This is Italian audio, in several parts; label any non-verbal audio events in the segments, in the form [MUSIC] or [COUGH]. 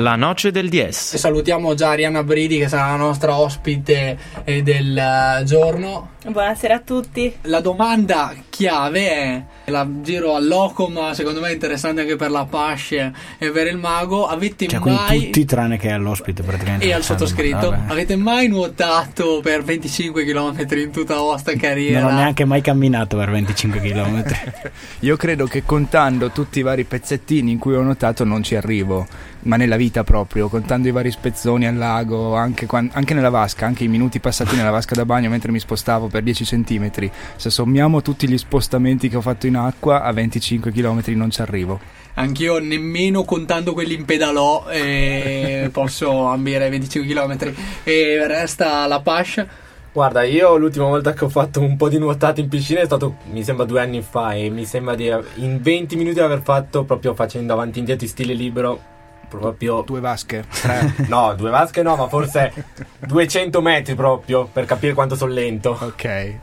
La noce del DS. E salutiamo già Arianna Bridi che sarà la nostra ospite eh, del eh, giorno. Buonasera a tutti. La domanda chiave è la giro all'Ocom, secondo me è interessante anche per la Pasce e per il mago. Avete Cioè, mai tutti tranne che all'ospite praticamente. e al sottoscritto, Vabbè. avete mai nuotato per 25 km in tutta la vostra carriera? Non ho neanche mai camminato per 25 km. [LAUGHS] Io credo che contando tutti i vari pezzettini in cui ho notato non ci arrivo, ma nella vita proprio, contando i vari spezzoni al lago, anche, quan- anche nella vasca, anche i minuti passati nella vasca da bagno mentre mi spostavo per 10 cm. Se sommiamo tutti gli spostamenti che ho fatto in acqua, a 25 km non ci arrivo. Anch'io nemmeno contando quelli in pedalò eh, [LAUGHS] posso ambire ai 25 km e resta la Pascia. Guarda, io l'ultima volta che ho fatto un po' di nuotate in piscina è stato, mi sembra, due anni fa e mi sembra di in 20 minuti aver fatto proprio facendo avanti e indietro in stile libero proprio Due vasche, tre. [LAUGHS] no, due vasche no, ma forse 200 metri proprio per capire quanto sono lento. ok.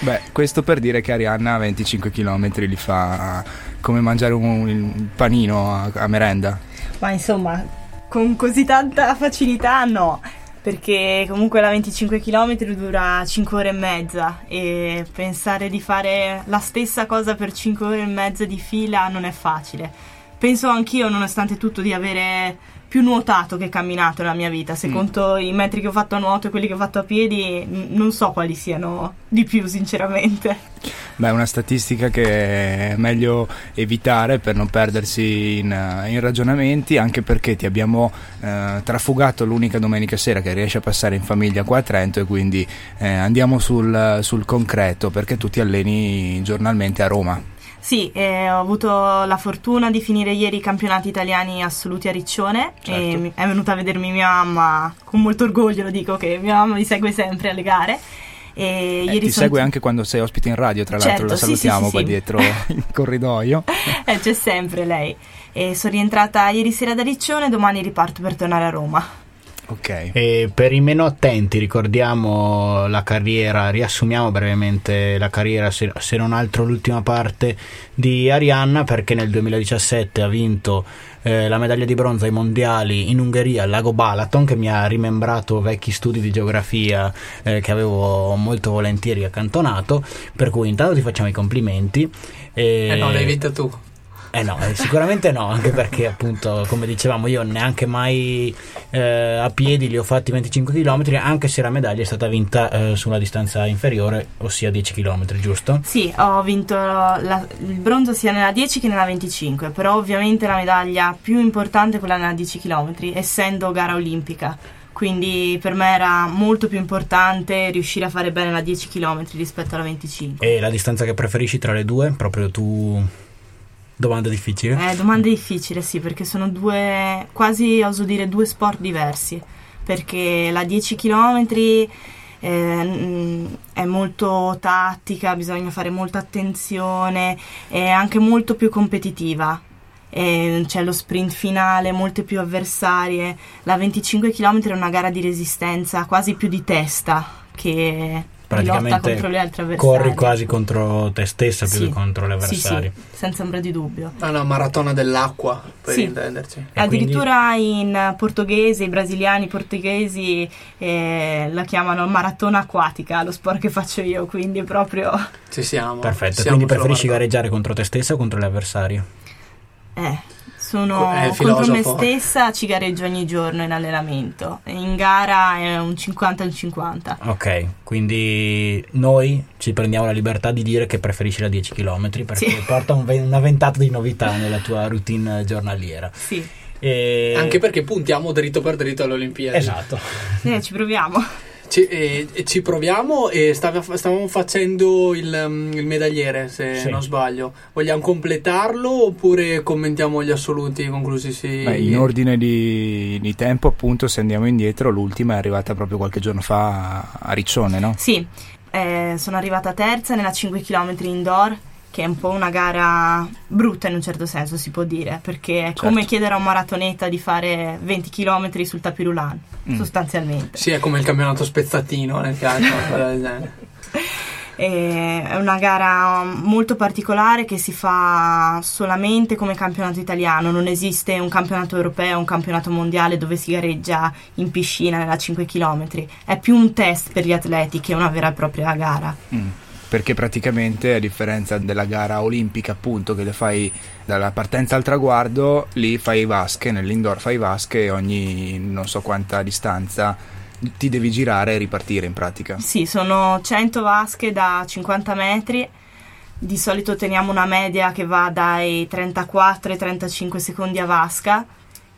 Beh, questo per dire che Arianna a 25 km li fa come mangiare un, un panino a, a merenda. Ma insomma, con così tanta facilità no. Perché comunque la 25 km dura 5 ore e mezza e pensare di fare la stessa cosa per 5 ore e mezza di fila non è facile. Penso anch'io, nonostante tutto, di avere più nuotato che camminato nella mia vita. Se conto i metri che ho fatto a nuoto e quelli che ho fatto a piedi, n- non so quali siano di più, sinceramente. Beh, è una statistica che è meglio evitare per non perdersi in, in ragionamenti, anche perché ti abbiamo eh, trafugato l'unica domenica sera che riesce a passare in famiglia qua a Trento e quindi eh, andiamo sul, sul concreto perché tu ti alleni giornalmente a Roma. Sì, eh, ho avuto la fortuna di finire ieri i campionati italiani assoluti a Riccione e Certo. mi- è venuta a vedermi mia mamma, con molto orgoglio lo dico che mia mamma mi segue sempre alle gare. E Eh, ieri ti segue anche quando sei ospite in radio, tra l'altro Certo, la sì, sì, salutiamo sì, qua sì. dietro [LAUGHS] in corridoio. Eh, c'è sempre lei. E sono rientrata ieri sera da Riccione, domani riparto per tornare a Roma. Ok. E per i meno attenti ricordiamo la carriera, riassumiamo brevemente la carriera, se, se non altro l'ultima parte di Arianna perché nel 2017 ha vinto eh, la medaglia di bronzo ai mondiali in Ungheria al lago Balaton che mi ha rimembrato vecchi studi di geografia eh, che avevo molto volentieri accantonato, per cui intanto ti facciamo i complimenti. E... Eh no, l'hai vinta tu. Eh no, eh, sicuramente no, anche perché appunto, come dicevamo, io neanche mai eh, a piedi li ho fatti 25 km, anche se la medaglia è stata vinta eh, su una distanza inferiore, ossia 10 km, giusto? Sì, ho vinto la- il bronzo sia nella 10 che nella 25, però ovviamente la medaglia più importante è quella nella 10 km, essendo gara olimpica. Quindi per me era molto più importante riuscire a fare bene la 10 km rispetto alla 25. E la distanza che preferisci tra le due? Proprio tu... Domanda difficile? Eh, domanda difficile, sì, perché sono due, quasi oso dire due sport diversi. Perché la 10 km è molto tattica, bisogna fare molta attenzione, è anche molto più competitiva. E c'è lo sprint finale, molte più avversarie. La 25 km è una gara di resistenza, quasi più di testa che Praticamente contro le altre avversarie. corri quasi contro te stessa più Sì. che contro le Sì, avversarie. sì, senza ombra di dubbio. È una maratona dell'acqua, per Sì. intenderci. E Addirittura in portoghese, i brasiliani portoghesi eh, la chiamano maratona acquatica, lo sport che faccio io, quindi proprio Ci siamo. Perfetto, Siamo quindi preferisci gareggiare contro te stessa o contro le avversarie? eh, sono il contro me stessa, ci gareggio ogni giorno in allenamento. In gara è un 50 e un 50. Ok, quindi noi ci prendiamo la libertà di dire che preferisci la 10 km perché Sì. porta un ve- una ventata di novità nella tua routine giornaliera. Sì, E... Anche perché puntiamo dritto per dritto alle Olimpiadi. Esatto. Eh, ci proviamo. Ci, e- e ci proviamo e stava- stavamo facendo il, um, il medagliere, se Sì. non sbaglio. Vogliamo completarlo oppure commentiamo gli assoluti conclusi? Sì. Beh, in ordine di, di tempo, appunto, se andiamo indietro, l'ultima è arrivata proprio qualche giorno fa a- a Riccione, no? Sì, eh, sono arrivata terza nella 5 km indoor, che è un po' una gara brutta in un certo senso, si può dire, perché è Certo. come chiedere a un maratoneta di fare 20 km sul tapirulan, Mm. sostanzialmente. Sì, è come il campionato spezzatino nel calcio. [LAUGHS] è una gara molto particolare che si fa solamente come campionato italiano, non esiste un campionato europeo, un campionato mondiale dove si gareggia in piscina nella 5 km, è più un test per gli atleti che una vera e propria gara. Mm. Perché praticamente a differenza della gara olimpica appunto che le fai dalla partenza al traguardo, lì fai vasche, nell'indoor fai vasche e ogni non so quanta distanza ti devi girare e ripartire in pratica. Sì, sono 100 vasche da 50 metri. Di solito teniamo una media che va dai 34 ai 35 secondi a vasca.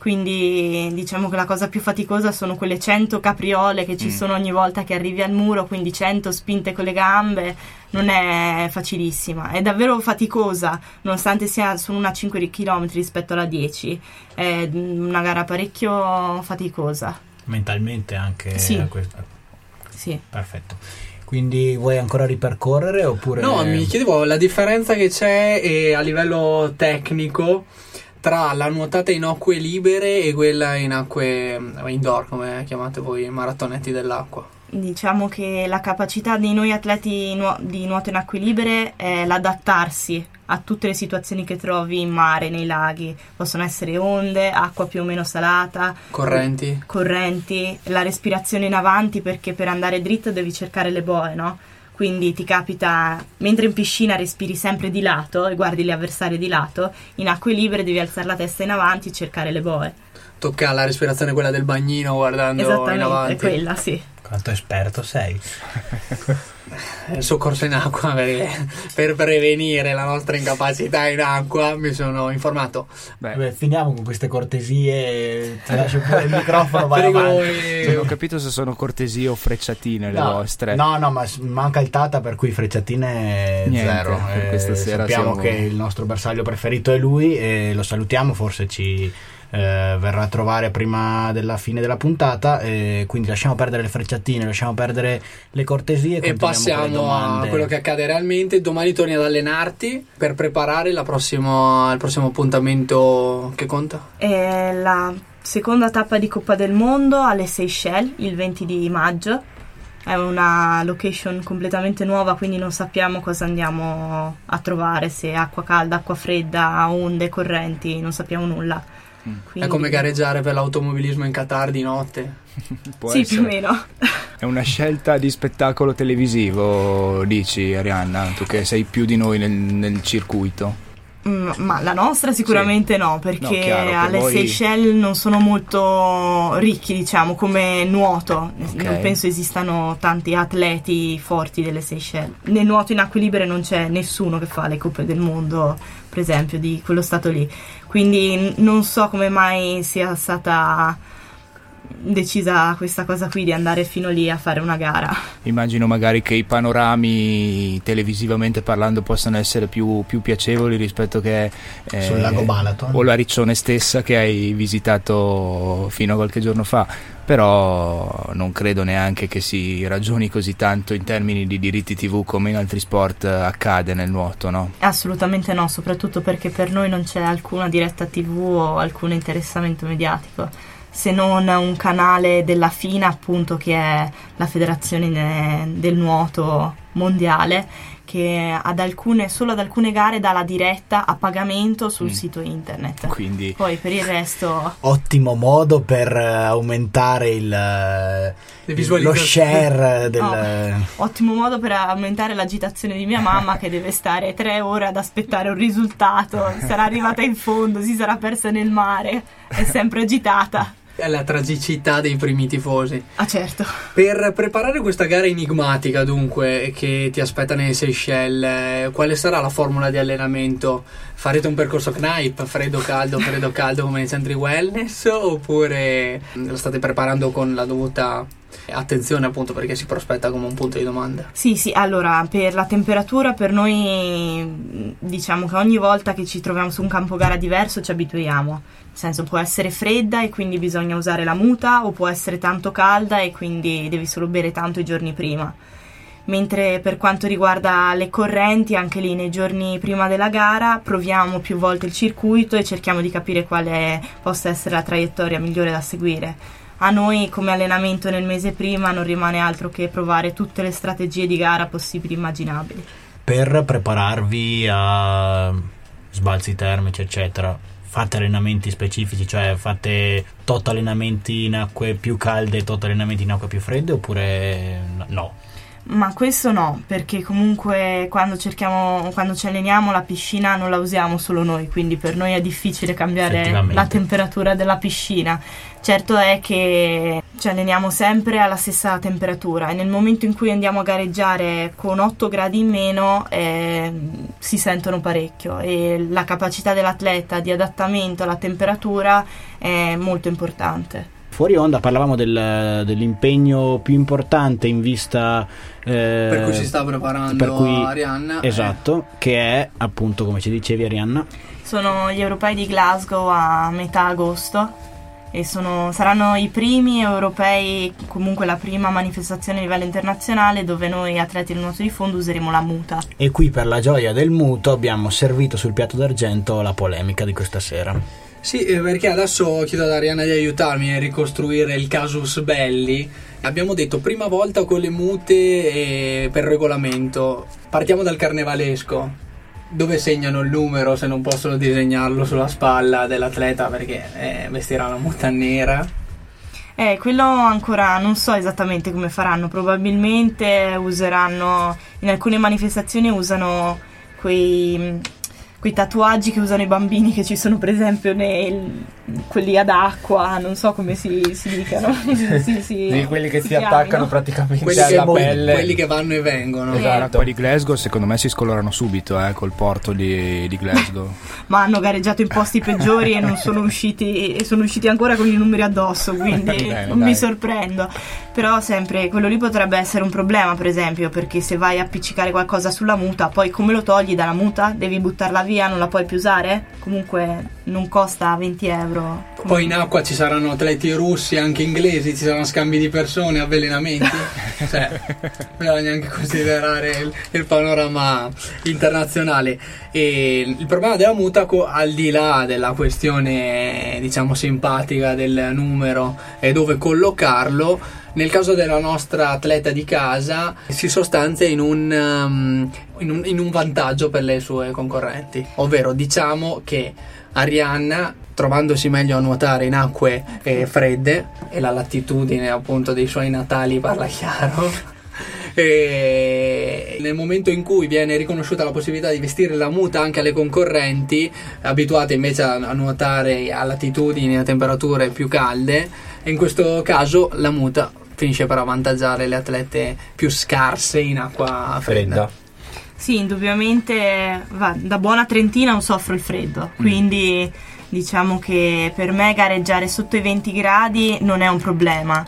Quindi diciamo che la cosa più faticosa sono quelle 100 capriole che ci mm. sono ogni volta che arrivi al muro, quindi 100 spinte con le gambe, non è facilissima, è davvero faticosa, nonostante sia su una 5 km rispetto alla 10, è una gara parecchio faticosa mentalmente anche sì. Sì. Perfetto. Quindi vuoi ancora ripercorrere oppure... No, mi chiedevo la differenza che c'è eh, a livello tecnico tra la nuotata in acque libere e quella in acque mm, indoor, come chiamate voi, maratonetti dell'acqua. Diciamo che la capacità di noi atleti nu- di nuoto in acque libere è l'adattarsi a tutte le situazioni che trovi in mare, nei laghi. Possono essere onde, acqua più o meno salata, correnti, correnti la respirazione in avanti perché per andare dritto devi cercare le boe, no? Quindi ti capita, mentre in piscina respiri sempre di lato e guardi gli avversari di lato, in acque libere devi alzare la testa in avanti e cercare le boe. Tocca la respirazione quella del bagnino guardando in avanti. Esattamente, quella sì. Quanto esperto sei. [LAUGHS] il soccorso in acqua per, per, prevenire la nostra incapacità in acqua mi sono informato Beh. Beh finiamo con queste cortesie ti lascio pure il [LAUGHS] microfono vai avanti. non ho capito se sono cortesie o frecciatine le no, vostre no no ma manca il tata per cui frecciatine Niente, zero eh, questa sera sappiamo siamo... che il nostro bersaglio preferito è lui e lo salutiamo forse ci eh, verrà a trovare prima della fine della puntata. Eh, quindi lasciamo perdere le frecciatine, lasciamo perdere le cortesie e passiamo a quello che accade realmente. Domani torni ad allenarti per preparare prossimo, il prossimo appuntamento che conta? È la seconda tappa di Coppa del Mondo alle Seychelles il 20 di maggio. È una location completamente nuova, quindi non sappiamo cosa andiamo a trovare, se acqua calda, acqua fredda, onde, correnti, non sappiamo nulla quindi... È come gareggiare per l'automobilismo in Qatar di notte. [LAUGHS] Può sì, essere. più o meno. È una scelta di spettacolo televisivo, dici Arianna, tu che sei più di noi nel, nel circuito. Mm, ma la nostra sicuramente sì. no, perché no, chiaro, per alle voi... Seychelles non sono molto ricchi, diciamo, come nuoto. Okay. Non penso esistano tanti atleti forti delle Seychelles. Nel nuoto in acque libere non c'è nessuno che fa le coppe del mondo, per esempio, di quello stato lì. Quindi non so come mai sia stata decisa questa cosa qui di andare fino lì a fare una gara. Immagino magari che i panorami televisivamente parlando possano essere più, più piacevoli rispetto che eh, sul lago Balaton o la Riccione stessa che hai visitato fino a qualche giorno fa. Però non credo neanche che si ragioni così tanto in termini di diritti TV come in altri sport accade nel nuoto, no? Assolutamente no, soprattutto perché per noi non c'è alcuna diretta TV o alcun interessamento mediatico se non un canale della FINA, appunto, che è la federazione del nuoto mondiale, che ad alcune, solo ad alcune gare dà la diretta a pagamento sul mm. sito internet. Quindi, Poi per il resto... Ottimo modo per aumentare il, lo share [LAUGHS] del... No, ottimo modo per aumentare l'agitazione di mia mamma che deve stare tre ore ad aspettare un risultato, sarà arrivata in fondo, si sarà persa nel mare, è sempre agitata la tragicità dei primi tifosi. Ah, certo. Per preparare questa gara enigmatica, dunque, che ti aspetta nei Seychelles, quale sarà la formula di allenamento? Farete un percorso knife, freddo caldo, freddo caldo come nei centri wellness oppure lo state preparando con la dovuta attenzione appunto perché si prospetta come un punto di domanda. Sì, sì, allora per la temperatura per noi diciamo che ogni volta che ci troviamo su un campo gara diverso ci abituiamo. Nel senso può essere fredda e quindi bisogna usare la muta o può essere tanto calda e quindi devi solo bere tanto i giorni prima. Mentre per quanto riguarda le correnti, anche lì nei giorni prima della gara proviamo più volte il circuito e cerchiamo di capire quale possa essere la traiettoria migliore da seguire a noi come allenamento nel mese prima non rimane altro che provare tutte le strategie di gara possibili e immaginabili. Per prepararvi a sbalzi termici, eccetera, fate allenamenti specifici, cioè fate tot allenamenti in acque più calde e tot allenamenti in acque più fredde oppure no? Ma questo no, perché comunque quando cerchiamo, quando ci alleniamo la piscina non la usiamo solo noi, quindi per noi è difficile cambiare la temperatura della piscina. Certo è che ci alleniamo sempre alla stessa temperatura e nel momento in cui andiamo a gareggiare con 8 gradi in meno eh, si sentono parecchio e la capacità dell'atleta di adattamento alla temperatura è molto importante. Fuori onda parlavamo del, dell'impegno più importante in vista eh, per cui si sta preparando per cui, Arianna. Esatto, eh. che è appunto come ci dicevi Arianna. Sono gli europei di Glasgow a metà agosto e sono, saranno i primi europei, comunque la prima manifestazione a livello internazionale dove noi atleti del nuoto di fondo useremo la muta. E qui per la gioia del muto abbiamo servito sul piatto d'argento la polemica di questa sera. Sì, eh, perché adesso chiedo ad Arianna di aiutarmi a ricostruire il casus belli. Abbiamo detto prima volta con le mute per regolamento. Partiamo dal carnevalesco. Dove segnano il numero se non possono disegnarlo sulla spalla dell'atleta perché eh, vestirà la muta nera? Eh, quello ancora non so esattamente come faranno. Probabilmente useranno, in alcune manifestazioni usano quei quei tatuaggi che usano i bambini che ci sono per esempio nei, quelli ad acqua, non so come si, si dicano. sì, sì, sì, quelli che si, si attaccano praticamente quelli alla che, pelle. Quelli che vanno e vengono. Esatto. Quelli di Glasgow secondo me si scolorano subito eh, col porto di, di Glasgow. [LAUGHS] Ma hanno gareggiato in posti peggiori e non sono usciti e sono usciti ancora con i numeri addosso, quindi [LAUGHS] Beh, non dai. mi sorprendo. Però sempre quello lì potrebbe essere un problema, per esempio, perché se vai a appiccicare qualcosa sulla muta, poi come lo togli dalla muta? Devi buttarla via, non la puoi più usare? Comunque non costa 20 euro. Poi in acqua ci saranno atleti russi, anche inglesi, ci saranno scambi di persone, avvelenamenti. [LAUGHS] cioè, bisogna anche considerare il, il, panorama internazionale. E il problema della muta, al di là della questione, diciamo, simpatica del numero e dove collocarlo, nel caso della nostra atleta di casa si sostanzia in un, um, in un, in un vantaggio per le sue concorrenti, ovvero diciamo che Arianna trovandosi meglio a nuotare in acque eh, fredde e la latitudine appunto dei suoi natali parla chiaro [LAUGHS] e nel momento in cui viene riconosciuta la possibilità di vestire la muta anche alle concorrenti abituate invece a, nuotare a latitudini e a temperature più calde in questo caso la muta finisce per avvantaggiare le atlete più scarse in acqua fredda. fredda. Sì, indubbiamente va, da buona trentina non soffro il freddo, mm. quindi diciamo che per me gareggiare sotto i 20 gradi non è un problema.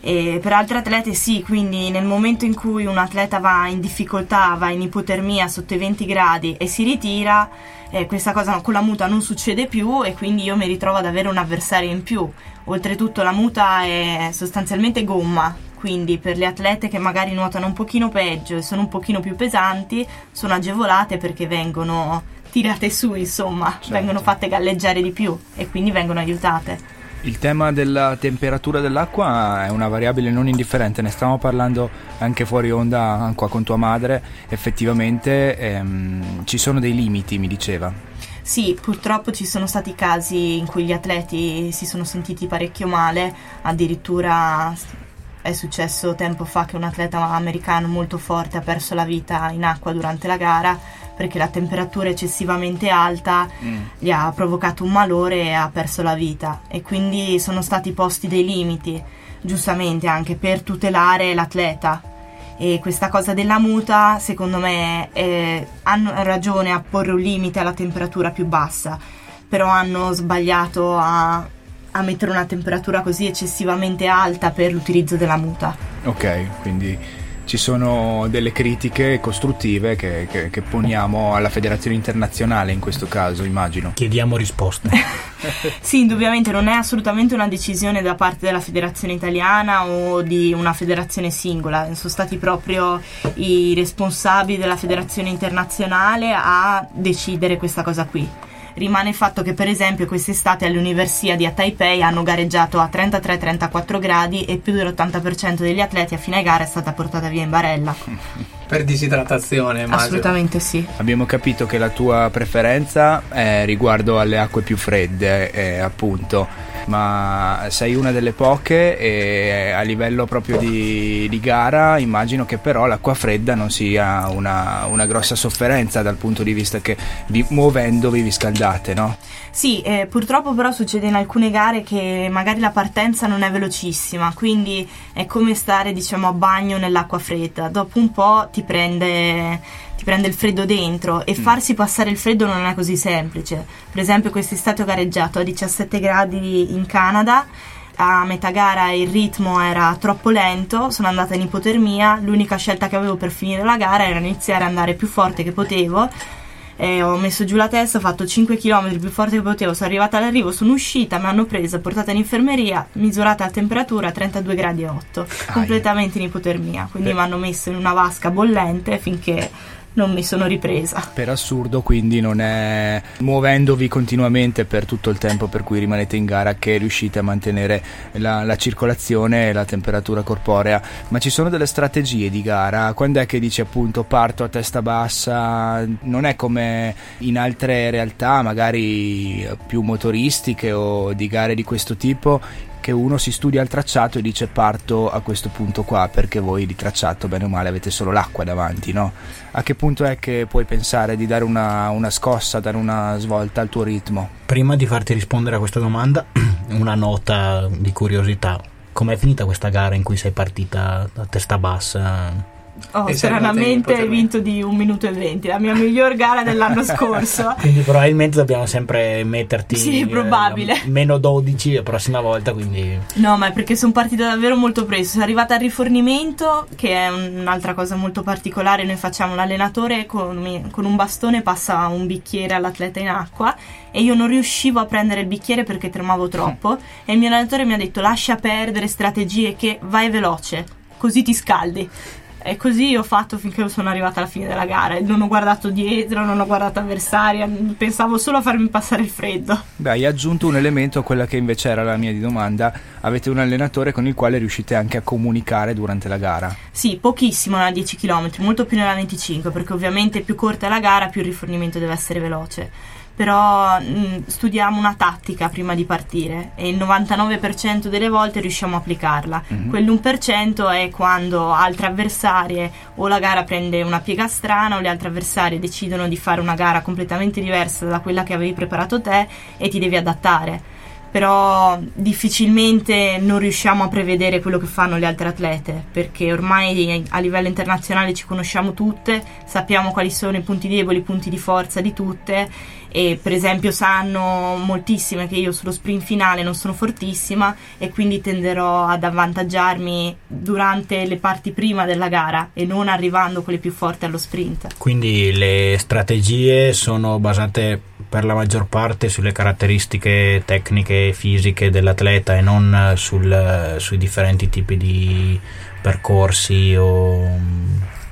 E per altre atlete sì, quindi nel momento in cui un atleta va in difficoltà, va in ipotermia sotto i 20 gradi e si ritira, eh, questa cosa con la muta non succede più e quindi io mi ritrovo ad avere un avversario in più. Oltretutto la muta è sostanzialmente gomma, quindi per le atlete che magari nuotano un pochino peggio e sono un pochino più pesanti sono agevolate perché vengono tirate su insomma certo. vengono fatte galleggiare di più e quindi vengono aiutate il tema della temperatura dell'acqua è una variabile non indifferente, ne stavamo parlando anche fuori onda qua con tua madre, effettivamente ehm, ci sono dei limiti, mi diceva. Sì, purtroppo ci sono stati casi in cui gli atleti si sono sentiti parecchio male, addirittura è successo tempo fa che un atleta americano molto forte ha perso la vita in acqua durante la gara perché la temperatura eccessivamente alta mm. gli ha provocato un malore e ha perso la vita e quindi sono stati posti dei limiti, giustamente anche per tutelare l'atleta. E questa cosa della muta, secondo me, eh, hanno ragione a porre un limite alla temperatura più bassa, però hanno sbagliato a a mettere una temperatura così eccessivamente alta per l'utilizzo della muta. Ok, quindi ci sono delle critiche costruttive che, che, che, poniamo alla federazione internazionale in questo caso, immagino. Chiediamo risposte. [LAUGHS] sì, indubbiamente non è assolutamente una decisione da parte della federazione italiana o di una federazione singola, sono stati proprio i responsabili della federazione internazionale a decidere questa cosa qui rimane il fatto che per esempio quest'estate alle Universiadi a Taipei hanno gareggiato a 33-34 gradi e più dell'80% degli atleti a fine gara è stata portata via in barella. [LAUGHS] Per disidratazione, immagino. Assolutamente sì. Abbiamo capito che la tua preferenza è riguardo alle acque più fredde, eh, appunto, ma sei una delle poche e a livello proprio di, di gara immagino che però l'acqua fredda non sia una, una grossa sofferenza dal punto di vista che vi, muovendovi vi scaldate, no? Sì, eh, purtroppo però succede in alcune gare che magari la partenza non è velocissima, quindi è come stare diciamo a bagno nell'acqua fredda. Dopo un po' ti prende, ti prende il freddo dentro e mm. farsi passare il freddo non è così semplice. Per esempio quest'estate ho gareggiato a 17 gradi in Canada a metà gara il ritmo era troppo lento, sono andata in ipotermia, l'unica scelta che avevo per finire la gara era iniziare ad andare più forte che potevo eh, ho messo giù la testa, ho fatto 5 km più forte che potevo, sono arrivata all'arrivo, sono uscita, mi hanno presa, portata in infermeria, misurata la temperatura a 32 gradi e 8, completamente in ipotermia, quindi mi hanno messo in una vasca bollente finché non mi sono ripresa. Per assurdo, quindi non è muovendovi continuamente per tutto il tempo per cui rimanete in gara che riuscite a mantenere la, la circolazione e la temperatura corporea. Ma ci sono delle strategie di gara? Quando è che dici appunto parto a testa bassa? Non è come in altre realtà, magari più motoristiche o di gare di questo tipo, che uno si studia il tracciato e dice parto a questo punto qua perché voi di tracciato bene o male avete solo l'acqua davanti, no? A che punto è che puoi pensare di dare una, una scossa, dare una svolta al tuo ritmo? Prima di farti rispondere a questa domanda, [CLEARS THROAT] una nota di curiosità. Com'è finita questa gara in cui sei partita a testa bassa? Oh, stranamente hai vinto di un minuto e venti, la mia miglior gara dell'anno [LAUGHS] scorso. quindi probabilmente dobbiamo sempre metterti sì, probabile. Eh, meno 12 la prossima volta. Quindi... No, ma è perché sono partita davvero molto presto. Sono arrivata al rifornimento, che è un'altra cosa molto particolare. Noi facciamo l'allenatore con, con un bastone, passa un bicchiere all'atleta in acqua e io non riuscivo a prendere il bicchiere perché tremavo troppo. e il mio allenatore mi ha detto: lascia perdere strategie che vai veloce, così ti scaldi. E così ho fatto finché sono arrivata alla fine della gara. Non ho guardato dietro, non ho guardato avversaria, pensavo solo a farmi passare il freddo. Beh, hai aggiunto un elemento a quella che invece era la mia domanda. Avete un allenatore con il quale riuscite anche a comunicare durante la gara? Sì, pochissimo nella 10 km, molto più nella 25, perché ovviamente più corta è la gara, più il rifornimento deve essere veloce però mh, mm, studiamo una tattica prima di partire e il 99% delle volte riusciamo a applicarla. Mm-hmm. Quell'1% è quando altre avversarie o la gara prende una piega strana o le altre avversarie decidono di fare una gara completamente diversa da quella che avevi preparato te e ti devi adattare però difficilmente non riusciamo a prevedere quello che fanno le altre atlete perché ormai a livello internazionale ci conosciamo tutte, sappiamo quali sono i punti deboli, i punti di forza di tutte e per esempio sanno moltissime che io sullo sprint finale non sono fortissima e quindi tenderò ad avvantaggiarmi durante le parti prima della gara e non arrivando quelle più forti allo sprint. Quindi le strategie sono basate per la maggior parte sulle caratteristiche tecniche e fisiche dell'atleta e non sul, sui differenti tipi di percorsi o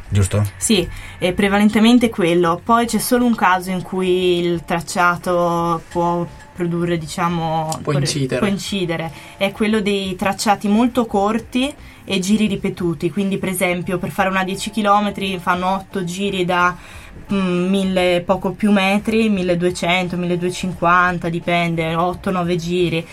giusto? Sì, è prevalentemente quello. Poi c'è solo un caso in cui il tracciato può produrre, diciamo, può incidere. può incidere. È quello dei tracciati molto corti e giri ripetuti. Quindi, per esempio, per fare una 10 km fanno 8 giri da 1000 mm, poco più metri, 1200, 1250, dipende, 8-9 giri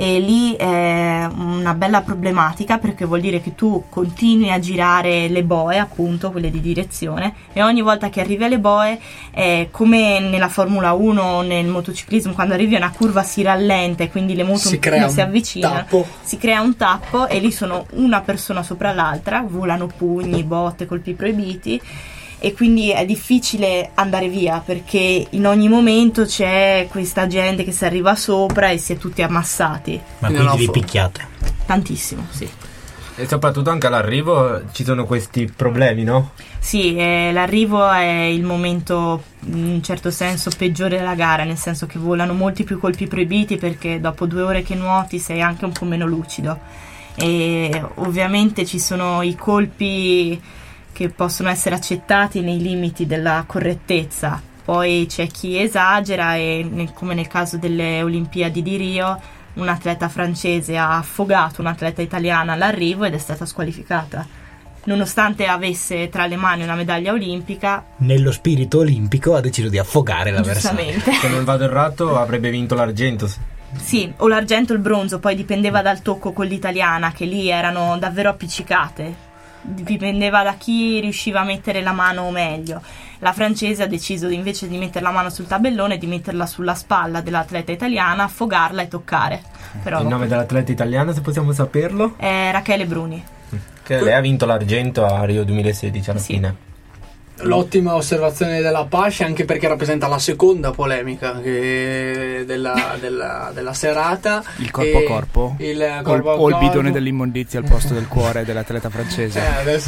e lì è una bella problematica perché vuol dire che tu continui a girare le boe, appunto, quelle di direzione, e ogni volta che arrivi alle boe è come nella Formula 1 o nel motociclismo, quando arrivi a una curva si rallenta e quindi le moto si, si avvicinano, tappo. si crea un tappo e lì sono una persona sopra l'altra, volano pugni, botte, colpi proibiti e quindi è difficile andare via perché in ogni momento c'è questa gente che si arriva sopra e si è tutti ammassati. Ma quindi vi picchiate? Tantissimo, sì. E soprattutto anche all'arrivo ci sono questi problemi, no? Sì, eh, l'arrivo è il momento in un certo senso peggiore della gara, nel senso che volano molti più colpi proibiti perché dopo due ore che nuoti sei anche un po' meno lucido. E ovviamente ci sono i colpi che possono essere accettati nei limiti della correttezza, Poi c'è chi esagera e nel- come nel caso delle Olimpiadi di Rio, un atleta francese ha affogato un'atleta italiana all'arrivo ed è stata squalificata. Nonostante avesse tra le mani una medaglia olimpica, Nello spirito olimpico ha deciso di affogare l'avversario. giustamente. Se non vado errato avrebbe vinto l'argento. Sì, o l'argento o il bronzo, poi dipendeva dal tocco con l'italiana, che lì erano davvero appiccicate. Dipendeva da chi riusciva a mettere la mano meglio. La francese ha deciso invece di mettere la mano sul tabellone, di metterla sulla spalla dell'atleta italiana, affogarla e toccare. Però Il nome dell'atleta italiana, se possiamo saperlo. è Rachele Bruni. Che lei ha vinto l'argento a Rio 2016 alla Sì. fine. L'ottima osservazione della Pascia anche perché rappresenta la seconda polemica che- della, della- della serata. Il corpo a corpo? Il O il, corpo a o il bidone dell'immondizia al posto del cuore dell'atleta Eh, francese.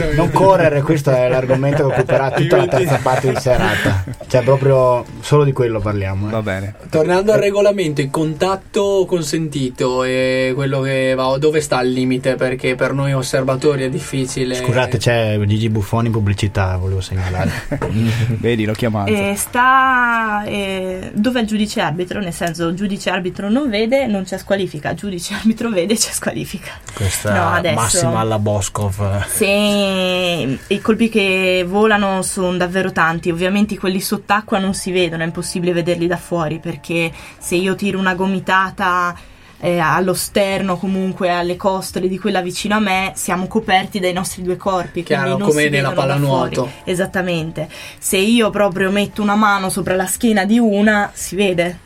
mi- Non correre, questo è l'argomento che occuperà [LAUGHS] tutta la terza parte di serata. Cioè, proprio solo di quello parliamo. eh. Va bene. Tornando al regolamento, il contatto consentito e quello che va, dove sta il limite? Perché per noi osservatori è difficile. Scusate, c'è Gigi Buffoni in pubblicità, volevo segnalare. [LAUGHS] Vedi, l'ho chiamato. E sta eh, dove è il giudice arbitro, nel senso il giudice arbitro non vede, non c'è squalifica, giudice arbitro vede, c'è squalifica. Questa No, adesso- massima alla Boscov. Se i colpi che volano sono davvero tanti, ovviamente quelli sott'acqua non si vedono, è impossibile vederli da fuori perché se io tiro una gomitata eh, allo sterno, comunque alle costole di quella vicino a me, siamo coperti dai nostri due corpi. Chiaro, come nella pallanuoto. Esattamente. Se io proprio metto una mano sopra la schiena di una, si vede.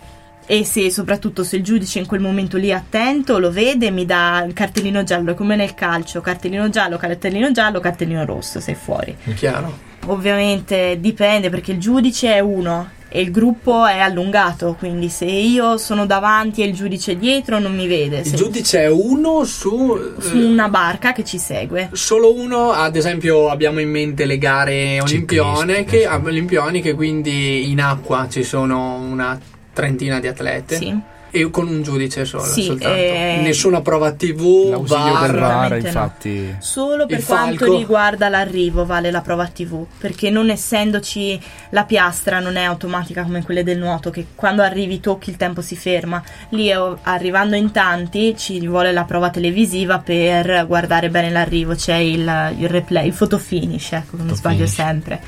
E se soprattutto se il giudice in quel momento lì è attento, lo vede, mi dà il cartellino giallo, è come nel calcio, cartellino giallo, cartellino giallo, cartellino rosso, sei fuori. Chiaro. Ovviamente dipende perché il giudice è uno e il gruppo è allungato, quindi se io sono davanti e il giudice dietro non mi vede. Il giudice è uno su. su eh, una barca che ci segue. Solo uno, ad esempio, abbiamo in mente le gare olimpione che, sì. ah, olimpioni che quindi in acqua ci sono una trentina di atlete Sì. E con un giudice solo, Sì, soltanto. eh, Nessuna prova TV, L'ausilio VAR. del VAR, veramente no. infatti. Solo per Il quanto falco. riguarda l'arrivo vale la prova TV, perché non essendoci la piastra non è automatica come quelle del nuoto, che quando arrivi tocchi il tempo si ferma. Lì arrivando in tanti ci vuole la prova televisiva per guardare bene l'arrivo, c'è il, il replay, il fotofinish, ecco, non sbaglio Fotofinish. sempre.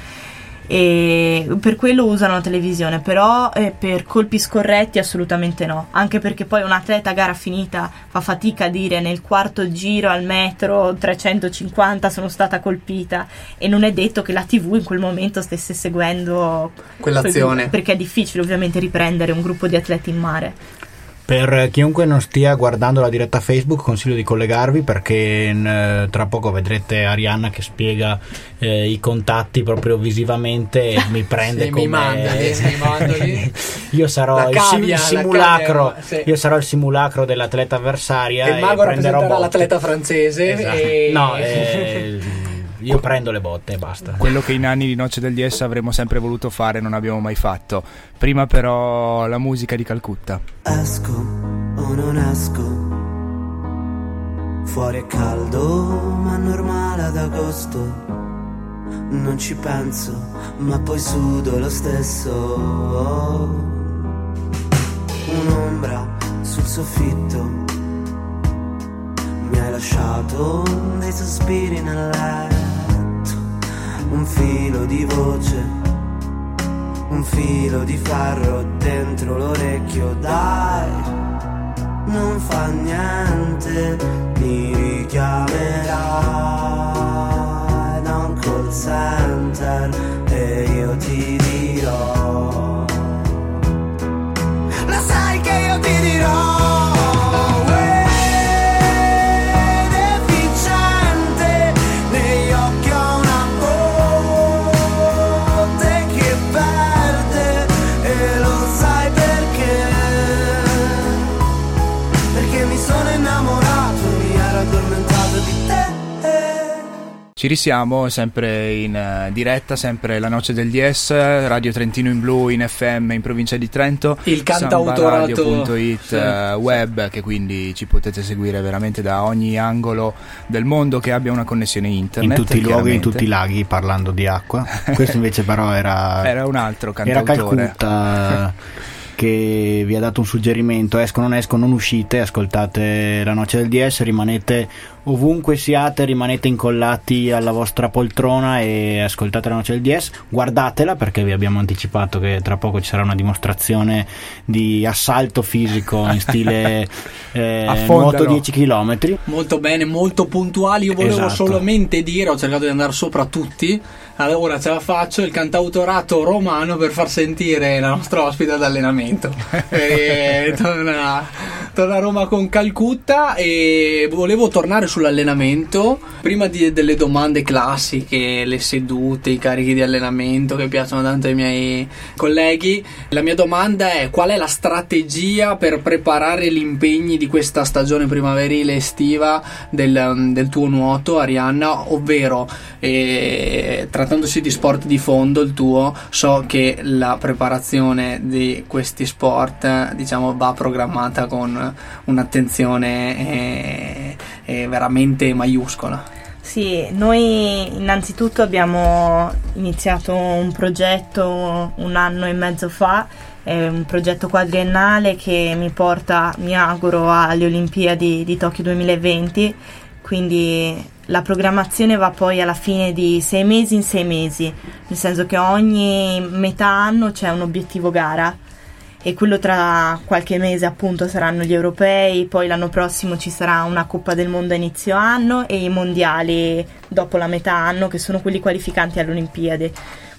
E per quello usano la televisione, però eh, per colpi scorretti assolutamente no. Anche perché poi un atleta a gara finita fa fatica a dire nel quarto giro al metro 350 sono stata colpita e non è detto che la TV in quel momento stesse seguendo Quell'azione. quel- perché è difficile ovviamente riprendere un gruppo di atleti in mare. Per chiunque non stia guardando la diretta Facebook, consiglio di collegarvi perché eh, tra poco vedrete Arianna che spiega eh, i contatti proprio visivamente e mi prende [LAUGHS] Sì, come mi [LAUGHS] mandali, mi io sarò il, cavia, la simulacro cavia, sì. io sarò il simulacro dell'atleta avversaria E il mago prenderò l'atleta francese. Esatto. e- no [LAUGHS] eh, io prendo le botte e basta Quello che in anni di Noce del DS avremmo sempre voluto fare non abbiamo mai fatto. Prima però la musica di Calcutta. Esco o non esco. Fuori è caldo, ma è normale ad agosto. Non ci penso, ma poi sudo lo stesso. Un'ombra sul soffitto. Mi hai lasciato dei sospiri nel letto. Un filo di voce un filo di ferro dentro l'orecchio, dai, non fa niente, mi richiamerai da un call center e io ti dirò, Ci risiamo sempre in eh, diretta, sempre la noce del DS, Radio Trentino in blu, in FM in provincia di Trento. Il cantautorato sambaradio.it sì. eh, web che quindi ci potete seguire veramente da ogni angolo del mondo che abbia una connessione In internet. tutti i luoghi, in tutti i laghi, parlando di acqua. Questo invece però era... [LAUGHS] Era un altro Era cantautore. Calcutta [LAUGHS] che vi ha dato un suggerimento esco non esco non uscite ascoltate la noce del DS rimanete ovunque siate rimanete incollati alla vostra poltrona e ascoltate la noce del DS guardatela perché vi abbiamo anticipato che tra poco ci sarà una dimostrazione di assalto fisico in stile [LAUGHS] eh, nuoto 10 km Molto bene, molto puntuali. Io volevo Esatto. solamente dire, ho cercato di andare sopra tutti. Allora ce la faccio il cantautorato romano per far sentire la nostra ospite ad allenamento. [LAUGHS] E torna, torna a Roma con Calcutta e volevo tornare sull'allenamento. Prima di- delle domande classiche, le sedute, i carichi di allenamento che piacciono tanto ai miei colleghi, la mia domanda è qual è la strategia per preparare gli impegni di questa stagione primaverile estiva del, del tuo nuoto, Arianna, ovvero eh, trattandosi di sport di fondo, il tuo, so che la preparazione di questi sport eh, diciamo va programmata con un'attenzione eh, eh, veramente maiuscola. Sì, noi innanzitutto abbiamo iniziato un progetto un anno e mezzo fa, è un progetto quadriennale che mi porta, mi auguro, alle Olimpiadi di Tokyo 2020, quindi la programmazione va poi alla fine di sei mesi in sei mesi, nel senso che ogni metà anno c'è un obiettivo gara e quello tra qualche mese appunto saranno gli europei, poi l'anno prossimo ci sarà una Coppa del Mondo a inizio anno e i mondiali dopo la metà anno che sono quelli qualificanti alle Olimpiadi.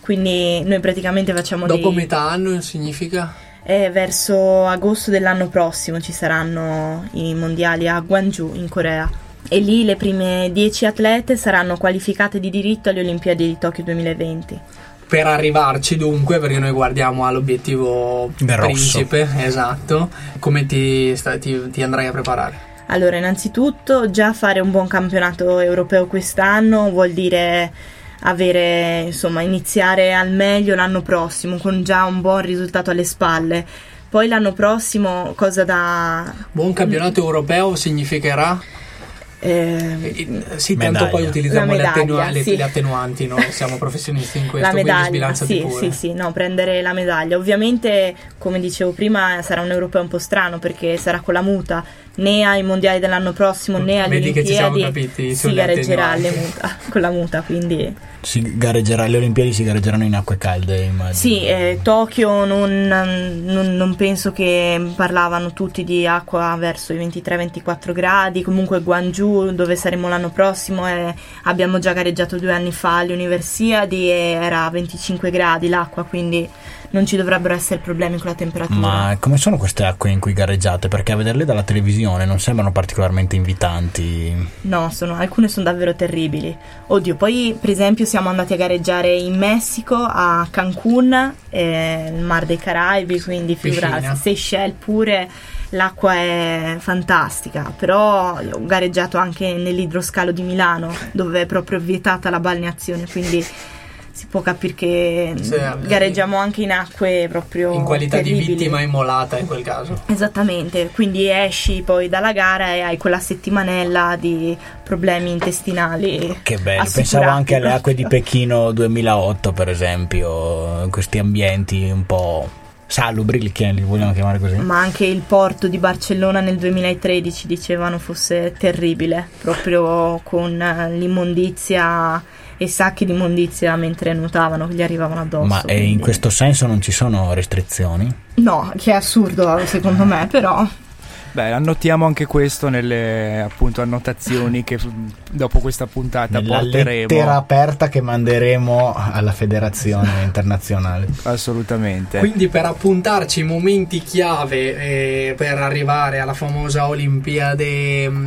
Quindi noi praticamente facciamo Dopo dei... metà anno significa? eh, verso agosto dell'anno prossimo ci saranno i mondiali a Gwangju in Corea. E lì le prime 10 atlete saranno qualificate di diritto alle Olimpiadi di Tokyo 2020. Per arrivarci dunque, perché noi guardiamo all'obiettivo Del rosso. principe, esatto, come ti, sta- ti- ti andrai a preparare? Allora, innanzitutto già fare un buon campionato europeo quest'anno vuol dire avere, insomma, iniziare al meglio l'anno prossimo con già un buon risultato alle spalle. Poi l'anno prossimo cosa da Buon campionato europeo significherà? Eh, Sì, tanto Medaglia. poi utilizziamo La le, attenua- medaglia, le- sì. le attenuanti, noi siamo professionisti in questo, la quindi medaglia, sbilanciati sì, pure. sì, sì, no, prendere la medaglia. Ovviamente, come dicevo prima, sarà un europeo un po' strano perché sarà con la muta, né ai mondiali dell'anno prossimo né alle Vedi che ci siamo Olimpiadi capiti si gareggerà muta, [LAUGHS] con la muta, quindi si gareggerà le Olimpiadi si gareggeranno in acque calde immagino. Sì, eh, Tokyo non, non- non penso che parlavano tutti di acqua verso i 23-24 gradi, comunque Gwangju dove saremo l'anno prossimo eh, abbiamo già gareggiato due anni fa alle Universiadi e era a 25 gradi l'acqua, quindi non ci dovrebbero essere problemi con la temperatura. Ma come sono queste acque in cui gareggiate? Perché a vederle dalla televisione non sembrano particolarmente invitanti. No, sono- alcune sono davvero terribili. Oddio, poi per esempio siamo andati a gareggiare in Messico, a Cancun, eh, il Mar dei Caraibi, quindi figurati, Seychelles pure, l'acqua è fantastica, però ho gareggiato anche nell'idroscalo di Milano, dove è proprio vietata la balneazione, quindi può capire che Sì, mm, gareggiamo anche in acque proprio In qualità terribili. di vittima immolata in quel caso. Esattamente, quindi esci poi dalla gara e hai quella settimanella di problemi intestinali. Che bello, pensavo anche alle acque di Pechino 2008 per esempio, questi ambienti un po' salubri, li vogliamo chiamare così. Ma anche il porto di Barcellona nel 2013 dicevano fosse terribile, proprio con eh, l'immondizia e sacchi di immondizia mentre nuotavano che gli arrivavano addosso. Ma eh, in quindi- questo senso non ci sono restrizioni? No, che è assurdo secondo me, però Beh, annotiamo anche questo nelle appunto annotazioni che dopo questa puntata Nella porteremo. lettera aperta che manderemo alla federazione [LAUGHS] internazionale. Assolutamente. Quindi per appuntarci i momenti chiave eh, per arrivare alla famosa Olimpiade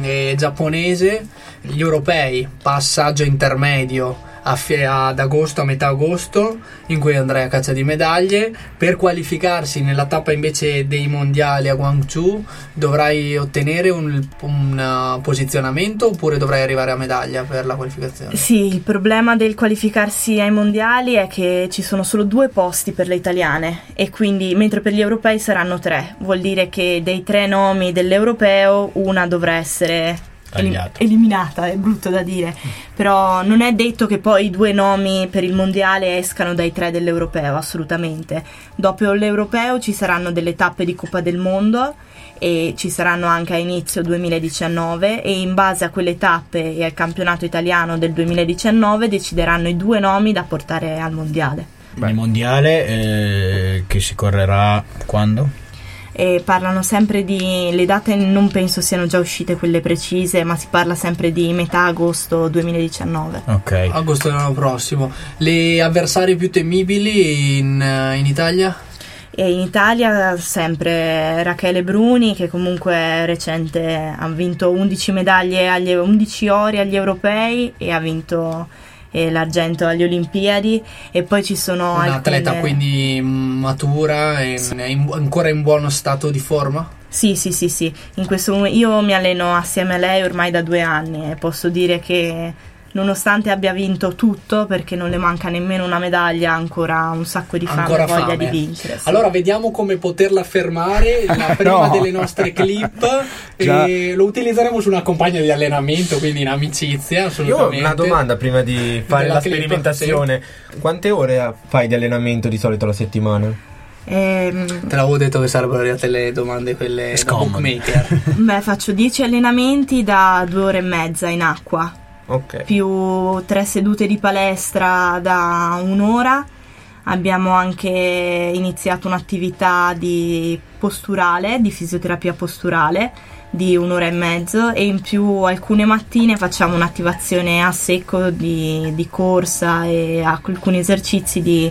eh, giapponese, gli europei, passaggio intermedio ad agosto, a metà agosto, in cui andrai a caccia di medaglie. Per qualificarsi nella tappa invece dei mondiali a Guangzhou dovrai ottenere un, un, uh, posizionamento oppure dovrai arrivare a medaglia per la qualificazione? Sì, il problema del qualificarsi ai mondiali è che ci sono solo due posti per le italiane e quindi mentre per gli europei saranno tre, vuol dire che dei tre nomi dell'europeo una dovrà essere Tagliato. eliminata, è brutto da dire, però non è detto che poi i due nomi per il mondiale escano dai tre dell'europeo, assolutamente. Dopo l'europeo ci saranno delle tappe di Coppa del Mondo e ci saranno anche a inizio 2019 e in base a quelle tappe e al campionato italiano del 2019 decideranno i due nomi da portare al mondiale. Il mondiale eh, che si correrà quando? E parlano sempre di le date non penso siano già uscite quelle precise, ma si parla sempre di metà agosto 2019. Ok. Agosto dell'anno prossimo. Le avversari più temibili in, eh, in Italia? E in Italia sempre Rachele Bruni che comunque recente ha vinto 11 medaglie agli 11 ori agli europei e ha vinto eh, l'argento alle Olimpiadi e poi ci sono Un'atleta alcune- quindi matura e è in- ancora in buono stato di forma? Sì, sì, sì, sì. In questo mom- io mi alleno assieme a lei ormai da due anni e posso dire che nonostante abbia vinto tutto, perché non le manca nemmeno una medaglia, ancora un sacco di fame Ancora e voglia fame. di vincere. sì. Allora vediamo come poterla fermare la [LAUGHS] prima No. delle nostre clip [LAUGHS] e lo utilizzeremo su una compagna di allenamento, quindi in amicizia Io ho assolutamente. una domanda prima di fare Della la clip, sperimentazione. Quante ore fai di allenamento di solito alla settimana? Ehm, Te l'avevo detto che sarebbero arrivate le domande quelle da Scomode. bookmaker. [LAUGHS] beh, faccio 10 allenamenti da due ore e mezza in acqua, Ok. più tre sedute di palestra da un'ora. Abbiamo anche iniziato un'attività di posturale, di fisioterapia posturale di un'ora e mezzo e in più alcune mattine facciamo un'attivazione a secco di, di corsa e alcuni esercizi di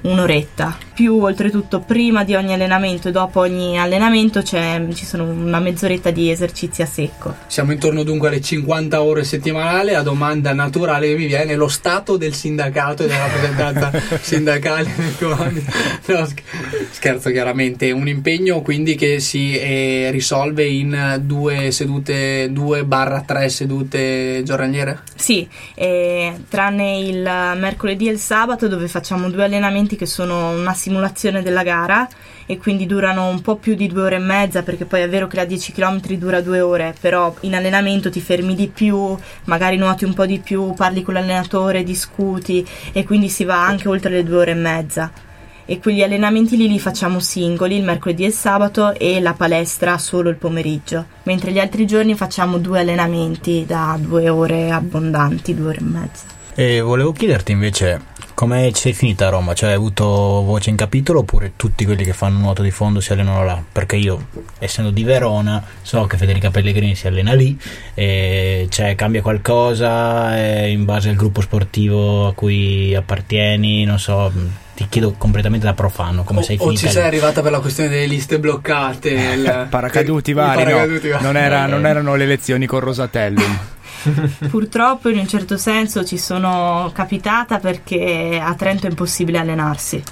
un'oretta. Più oltretutto prima di ogni allenamento e dopo ogni allenamento c'è, ci sono una mezz'oretta di esercizi a secco. Siamo intorno dunque alle 50 ore settimanali. La domanda naturale che mi viene è lo stato del sindacato e della rappresentanza [LAUGHS] sindacale nel comando. No, sch- scherzo, chiaramente. Un impegno quindi che si eh, risolve in due sedute, 2-3 sedute giornaliere? Sì, eh, tranne il mercoledì e il sabato dove facciamo due allenamenti che sono una simulazione della gara e quindi durano un po' più di due ore e mezza perché poi è vero che la 10 km dura due ore, però in allenamento ti fermi di più, magari nuoti un po' di più, parli con l'allenatore, discuti e quindi si va anche oltre le due ore e mezza. E quegli allenamenti lì li facciamo singoli il mercoledì e il sabato e la palestra solo il pomeriggio, mentre gli altri giorni facciamo due allenamenti da due ore abbondanti, due ore e mezza. E volevo chiederti invece come sei finita a Roma? Cioè hai avuto voce in capitolo oppure tutti quelli che fanno nuoto di fondo si allenano là? Perché io, essendo di Verona, so che Federica Pellegrini si allena lì, cioè cambia qualcosa eh, in base al gruppo sportivo a cui appartieni, non so, ti chiedo completamente da profano come o, sei o finita ci lì. sei arrivata per la questione delle liste bloccate? il- [LAUGHS] Paracaduti i vari, no. paracaduti vari. Non, era- non erano le lezioni con Rosatellum. [LAUGHS] Purtroppo in un certo senso ci sono capitata perché a Trento è impossibile allenarsi.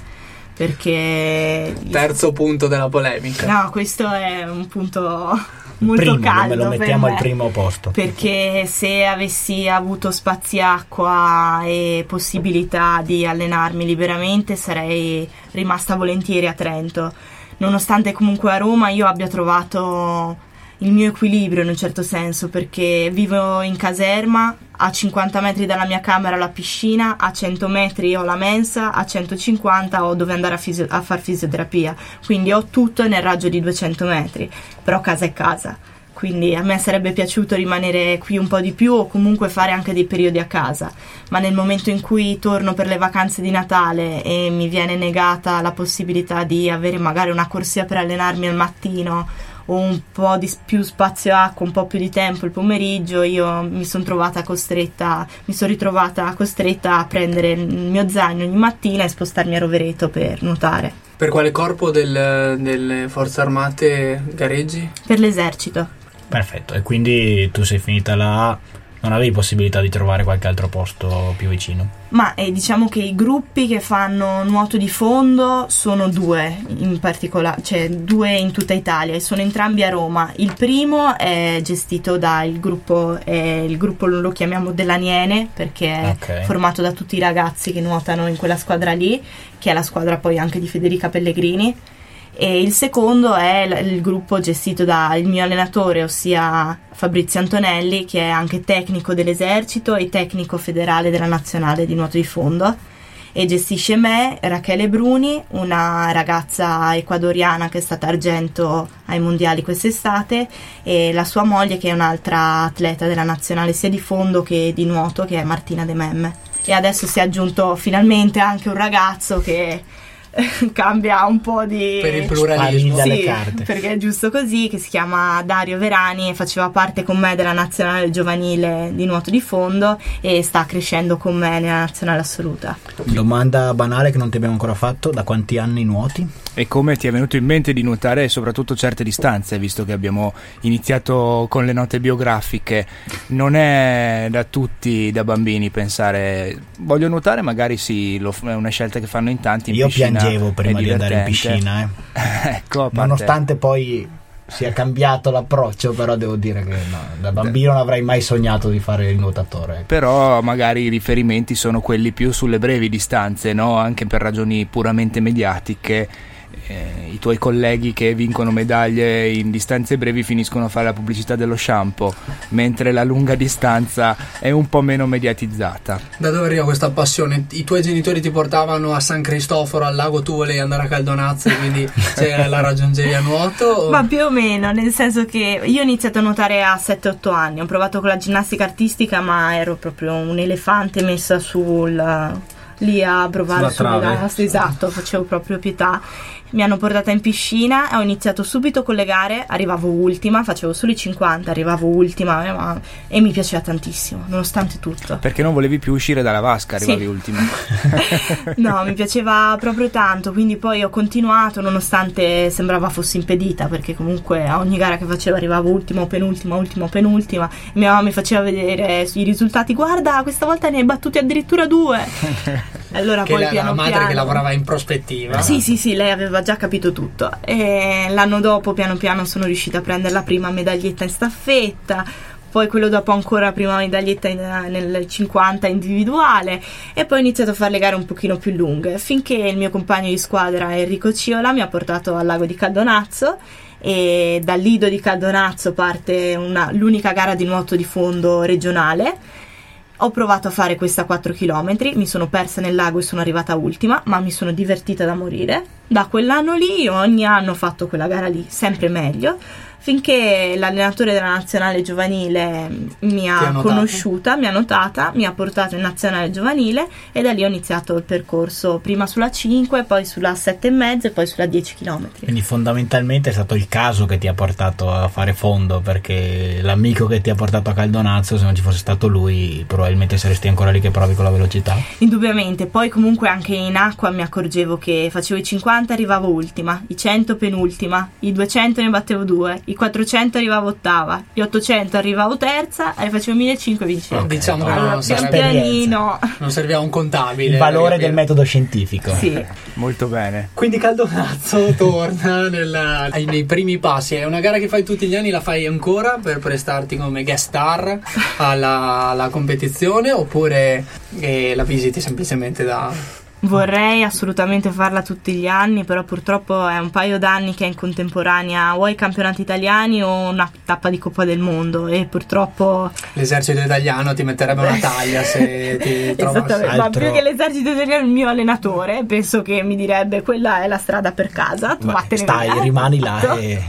Perché Terzo punto della polemica. no, questo è un punto molto primo, caldo. lo mettiamo me. al primo posto. perché se avessi avuto spaziacqua e possibilità di allenarmi liberamente sarei rimasta volentieri a Trento nonostante comunque a Roma io abbia trovato il mio equilibrio in un certo senso perché vivo in caserma a 50 metri dalla mia camera la piscina a 100 metri ho la mensa a 150 ho dove andare a, fisio- a far fisioterapia. Quindi ho tutto nel raggio di 200 metri però casa è casa. Quindi a me sarebbe piaciuto rimanere qui un po' di più o comunque fare anche dei periodi a casa, ma nel momento in cui torno per le vacanze di Natale e mi viene negata la possibilità di avere magari una corsia per allenarmi al mattino un po' di più spazio acqua, un po' più di tempo il pomeriggio, io mi sono trovata costretta, mi sono ritrovata costretta a prendere il mio zaino ogni mattina e spostarmi a Rovereto per nuotare. Per quale corpo del- delle forze armate gareggi? Per l'esercito. Perfetto, e quindi tu sei finita là non avevi possibilità di trovare qualche altro posto più vicino. Ma eh, diciamo che i gruppi che fanno nuoto di fondo sono due in particolare, cioè due in tutta Italia e sono entrambi a Roma. Il primo è gestito dal gruppo, eh, il gruppo lo chiamiamo dell'Aniene perché è Ok. formato da tutti i ragazzi che nuotano in quella squadra lì, che è la squadra poi anche di Federica Pellegrini. E il secondo è l- il gruppo gestito dal mio allenatore, ossia Fabrizio Antonelli, che è anche tecnico dell'esercito e tecnico federale della nazionale di nuoto di fondo. E gestisce me, Rachele Bruni, una ragazza ecuadoriana che è stata argento ai mondiali quest'estate, e la sua moglie, che è un'altra atleta della nazionale sia di fondo che di nuoto, che è Martina De Memme. E adesso si è aggiunto finalmente anche un ragazzo che [LAUGHS] cambia un po' di Per il pluralismo. sì, carte. perché è giusto così, che si chiama Dario Verani e faceva parte con me della nazionale giovanile di nuoto di fondo e sta crescendo con me nella nazionale assoluta. Domanda banale che non ti abbiamo ancora fatto, da quanti anni nuoti? E come ti è venuto in mente di nuotare soprattutto certe distanze, visto che abbiamo iniziato con le note biografiche? Non è da tutti, da bambini, pensare voglio nuotare, magari sì, lo è una scelta che fanno in tanti. in Io piscina piangevo prima di andare in piscina, eh. [LAUGHS] ecco, nonostante poi sia cambiato l'approccio, però devo dire che no, da bambino non avrei mai sognato di fare il nuotatore. ecco. Però magari i riferimenti sono quelli più sulle brevi distanze, no? anche per ragioni puramente mediatiche. Eh, I tuoi colleghi che vincono medaglie in distanze brevi finiscono a fare la pubblicità dello shampoo, mentre la lunga distanza è un po' meno mediatizzata. Da dove arriva questa passione? I tuoi genitori ti portavano a San Cristoforo, al lago, tu volevi andare a Caldonazzo e quindi [LAUGHS] cioè, la raggiungevi a nuoto? o- Ma più o meno, nel senso che io ho iniziato a nuotare a 7-8 anni, ho provato con la ginnastica artistica ma ero proprio un elefante messa sul... lì a provare Sulla trave. esatto, facevo proprio pietà. Mi hanno portata in piscina, ho iniziato subito con le gare, arrivavo ultima, facevo solo i 50, arrivavo ultima eh, ma- e mi piaceva tantissimo, nonostante tutto. Perché non volevi più uscire dalla vasca, arrivavi Sì. ultimo. [LAUGHS] No, mi piaceva proprio tanto, quindi poi ho continuato nonostante sembrava fossi impedita, perché comunque a ogni gara che facevo arrivavo ultimo, penultima, ultimo, penultima. E mia mamma mi faceva vedere i risultati, guarda, questa volta ne hai battuti addirittura due. [LAUGHS] Allora che poi la, piano la madre piano... che lavorava in prospettiva. Sì, sì, sì, lei aveva già capito tutto. E l'anno dopo, piano piano, sono riuscita a prendere la prima medaglietta in staffetta. Poi quello dopo ancora prima medaglietta in- nel 50 individuale e poi ho iniziato a fare le gare un pochino più lunghe finché il mio compagno di squadra Enrico Ciola mi ha portato al lago di Caldonazzo e dal lido di Caldonazzo parte una- l'unica gara di nuoto di fondo regionale ho provato a fare questa 4 km, mi sono persa nel lago e sono arrivata ultima, ma mi sono divertita da morire. Da quell'anno lì, ogni anno ho fatto quella gara lì, sempre meglio, finché l'allenatore della nazionale giovanile mi ha conosciuta, mi ha notata, mi ha portato in nazionale giovanile e da lì ho iniziato il percorso prima sulla 5, poi sulla 7,5 e poi sulla 10 km. Quindi fondamentalmente è stato il caso che ti ha portato a fare fondo, perché l'amico che ti ha portato a Caldonazzo, se non ci fosse stato lui, probabilmente saresti ancora lì che provi con la velocità. Indubbiamente, poi comunque anche in acqua mi accorgevo che facevo i 50 arrivavo ultima, i 100 penultima, i 200 ne battevo due, i 400 arrivavo ottava, gli 800 arrivavo terza e facevo 1500 e vincevo. Ok, Diciamo che Allora, non, pian pianino. non serviva un contabile. Il valore del metodo scientifico. Sì. Molto bene. Quindi Caldonazzo [LAUGHS] torna nella- ai- nei primi passi. È una gara che fai tutti gli anni, la fai ancora per prestarti come guest star alla, alla competizione oppure eh, la visiti semplicemente da... Vorrei assolutamente farla tutti gli anni, però purtroppo è un paio d'anni che è in contemporanea o i campionati italiani o una tappa di Coppa del Mondo e purtroppo L'esercito italiano ti metterebbe una taglia se [LAUGHS] ti trovassi. Esattamente, ma Altro- più che l'esercito italiano il mio allenatore penso che mi direbbe quella è la strada per casa, tu vattene stai, via. rimani là Esatto. e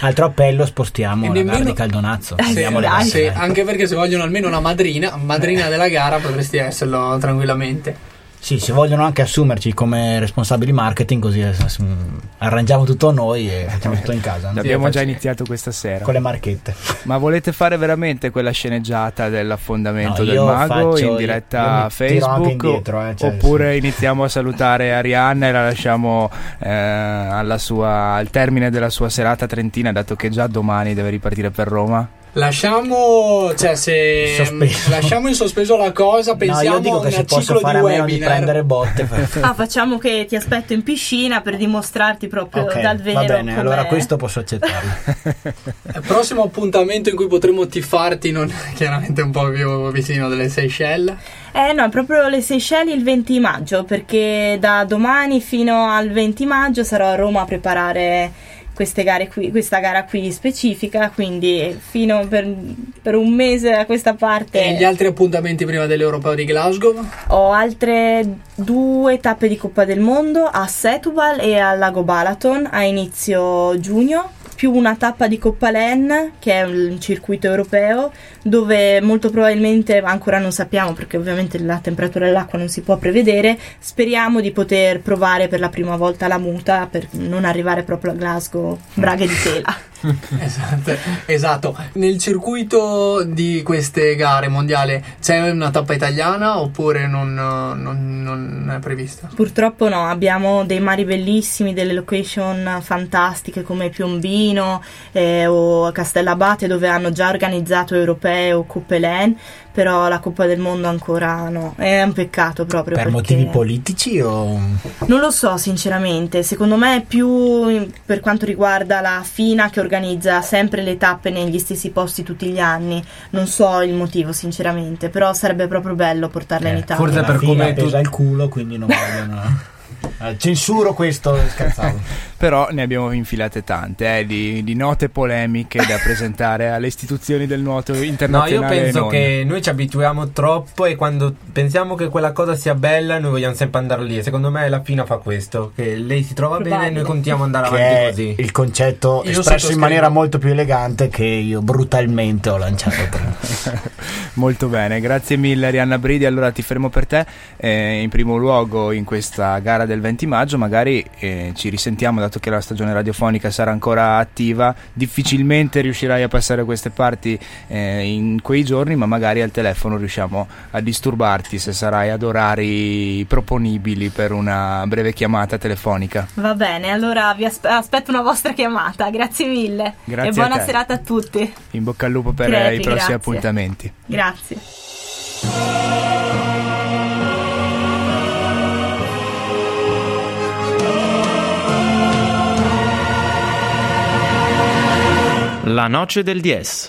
altro appello spostiamo E la gara nemmeno- di Caldonazzo. Eh, alle dai. Sì, anche perché se vogliono almeno una madrina, madrina della gara potresti esserlo tranquillamente. Sì, se vogliono anche assumerci come responsabili marketing, così eh, arrangiamo tutto noi e facciamo tutto in casa. no? L'abbiamo Sì, già iniziato questa sera. Con le marchette. Ma volete fare veramente quella sceneggiata dell'affondamento No, del mago faccio- in diretta anche Facebook? indietro, eh, cioè, oppure sì. iniziamo a salutare Arianna e la lasciamo eh, alla sua- al termine della sua serata trentina, dato che già domani deve ripartire per Roma? Lasciamo, cioè, se Sospeso. lasciamo in sospeso la cosa, No, pensiamo io dico a che se un posso ciclo fare di a meno di prendere botte. [LAUGHS] per- Ah, facciamo che ti aspetto in piscina per dimostrarti proprio Ok, dal vero va bene, com'è. allora questo posso accettarlo. Il [LAUGHS] prossimo appuntamento in cui potremo tiffarti non è chiaramente un po' più vicino delle Seychelles. Eh no, proprio le Seychelles il 20 maggio, perché da domani fino al 20 maggio sarò a Roma a preparare queste gare qui, questa gara qui specifica, quindi fino per, per un mese a questa parte E gli altri appuntamenti prima dell'Europeo di Glasgow? ho altre due tappe di Coppa del Mondo a Setúbal e al Lago Balaton a inizio giugno più una tappa di Coppa Len, che è un circuito europeo, dove molto probabilmente, ancora non sappiamo perché ovviamente la temperatura dell'acqua non si può prevedere, speriamo di poter provare per la prima volta la muta per non arrivare proprio a Glasgow, braghe di tela. [LAUGHS] [LAUGHS] Esatto, esatto. Nel circuito di queste gare mondiali c'è una tappa italiana oppure non, non- non è prevista? Purtroppo no, abbiamo dei mari bellissimi, delle location fantastiche come Piombino eh, o Castellabate dove hanno già organizzato europeo Coppe Len, però la Coppa del Mondo ancora no, è un peccato proprio per perché motivi politici o... non lo so sinceramente, secondo me è più in- per quanto riguarda la FINA che organizza sempre le tappe negli stessi posti tutti gli anni, non so il motivo sinceramente, però sarebbe proprio bello portarla in Eh, Italia. forse per come pesa il culo, quindi non vogliono... [LAUGHS] Eh, Censuro questo, scherzavo. [LAUGHS] Però ne abbiamo infilate tante eh, di, di note polemiche da presentare alle istituzioni del nuoto No, io internazionale. penso che noi ci abituiamo troppo e quando pensiamo che quella cosa sia bella noi vogliamo sempre andare lì. E secondo me la Fina fa questo, che lei si trova bene e noi continuiamo ad andare che avanti è così. il concetto Io espresso in maniera molto più elegante che io brutalmente ho lanciato prima. [LAUGHS] Molto bene, grazie mille Arianna Bridi. Allora ti fermo per te. Eh, in primo luogo in questa gara del 20 maggio, magari eh, ci risentiamo dato che la stagione radiofonica sarà ancora attiva. Difficilmente riuscirai a passare a queste parti eh, in quei giorni, ma magari al telefono riusciamo a disturbarti se sarai ad orari proponibili per una breve chiamata telefonica. Va bene, allora vi aspe- aspetto una vostra chiamata, grazie mille. Grazie e buona serata a tutti. In bocca al lupo per Crepi, i prossimi grazie. appuntamenti. Grazie. La noche del 10.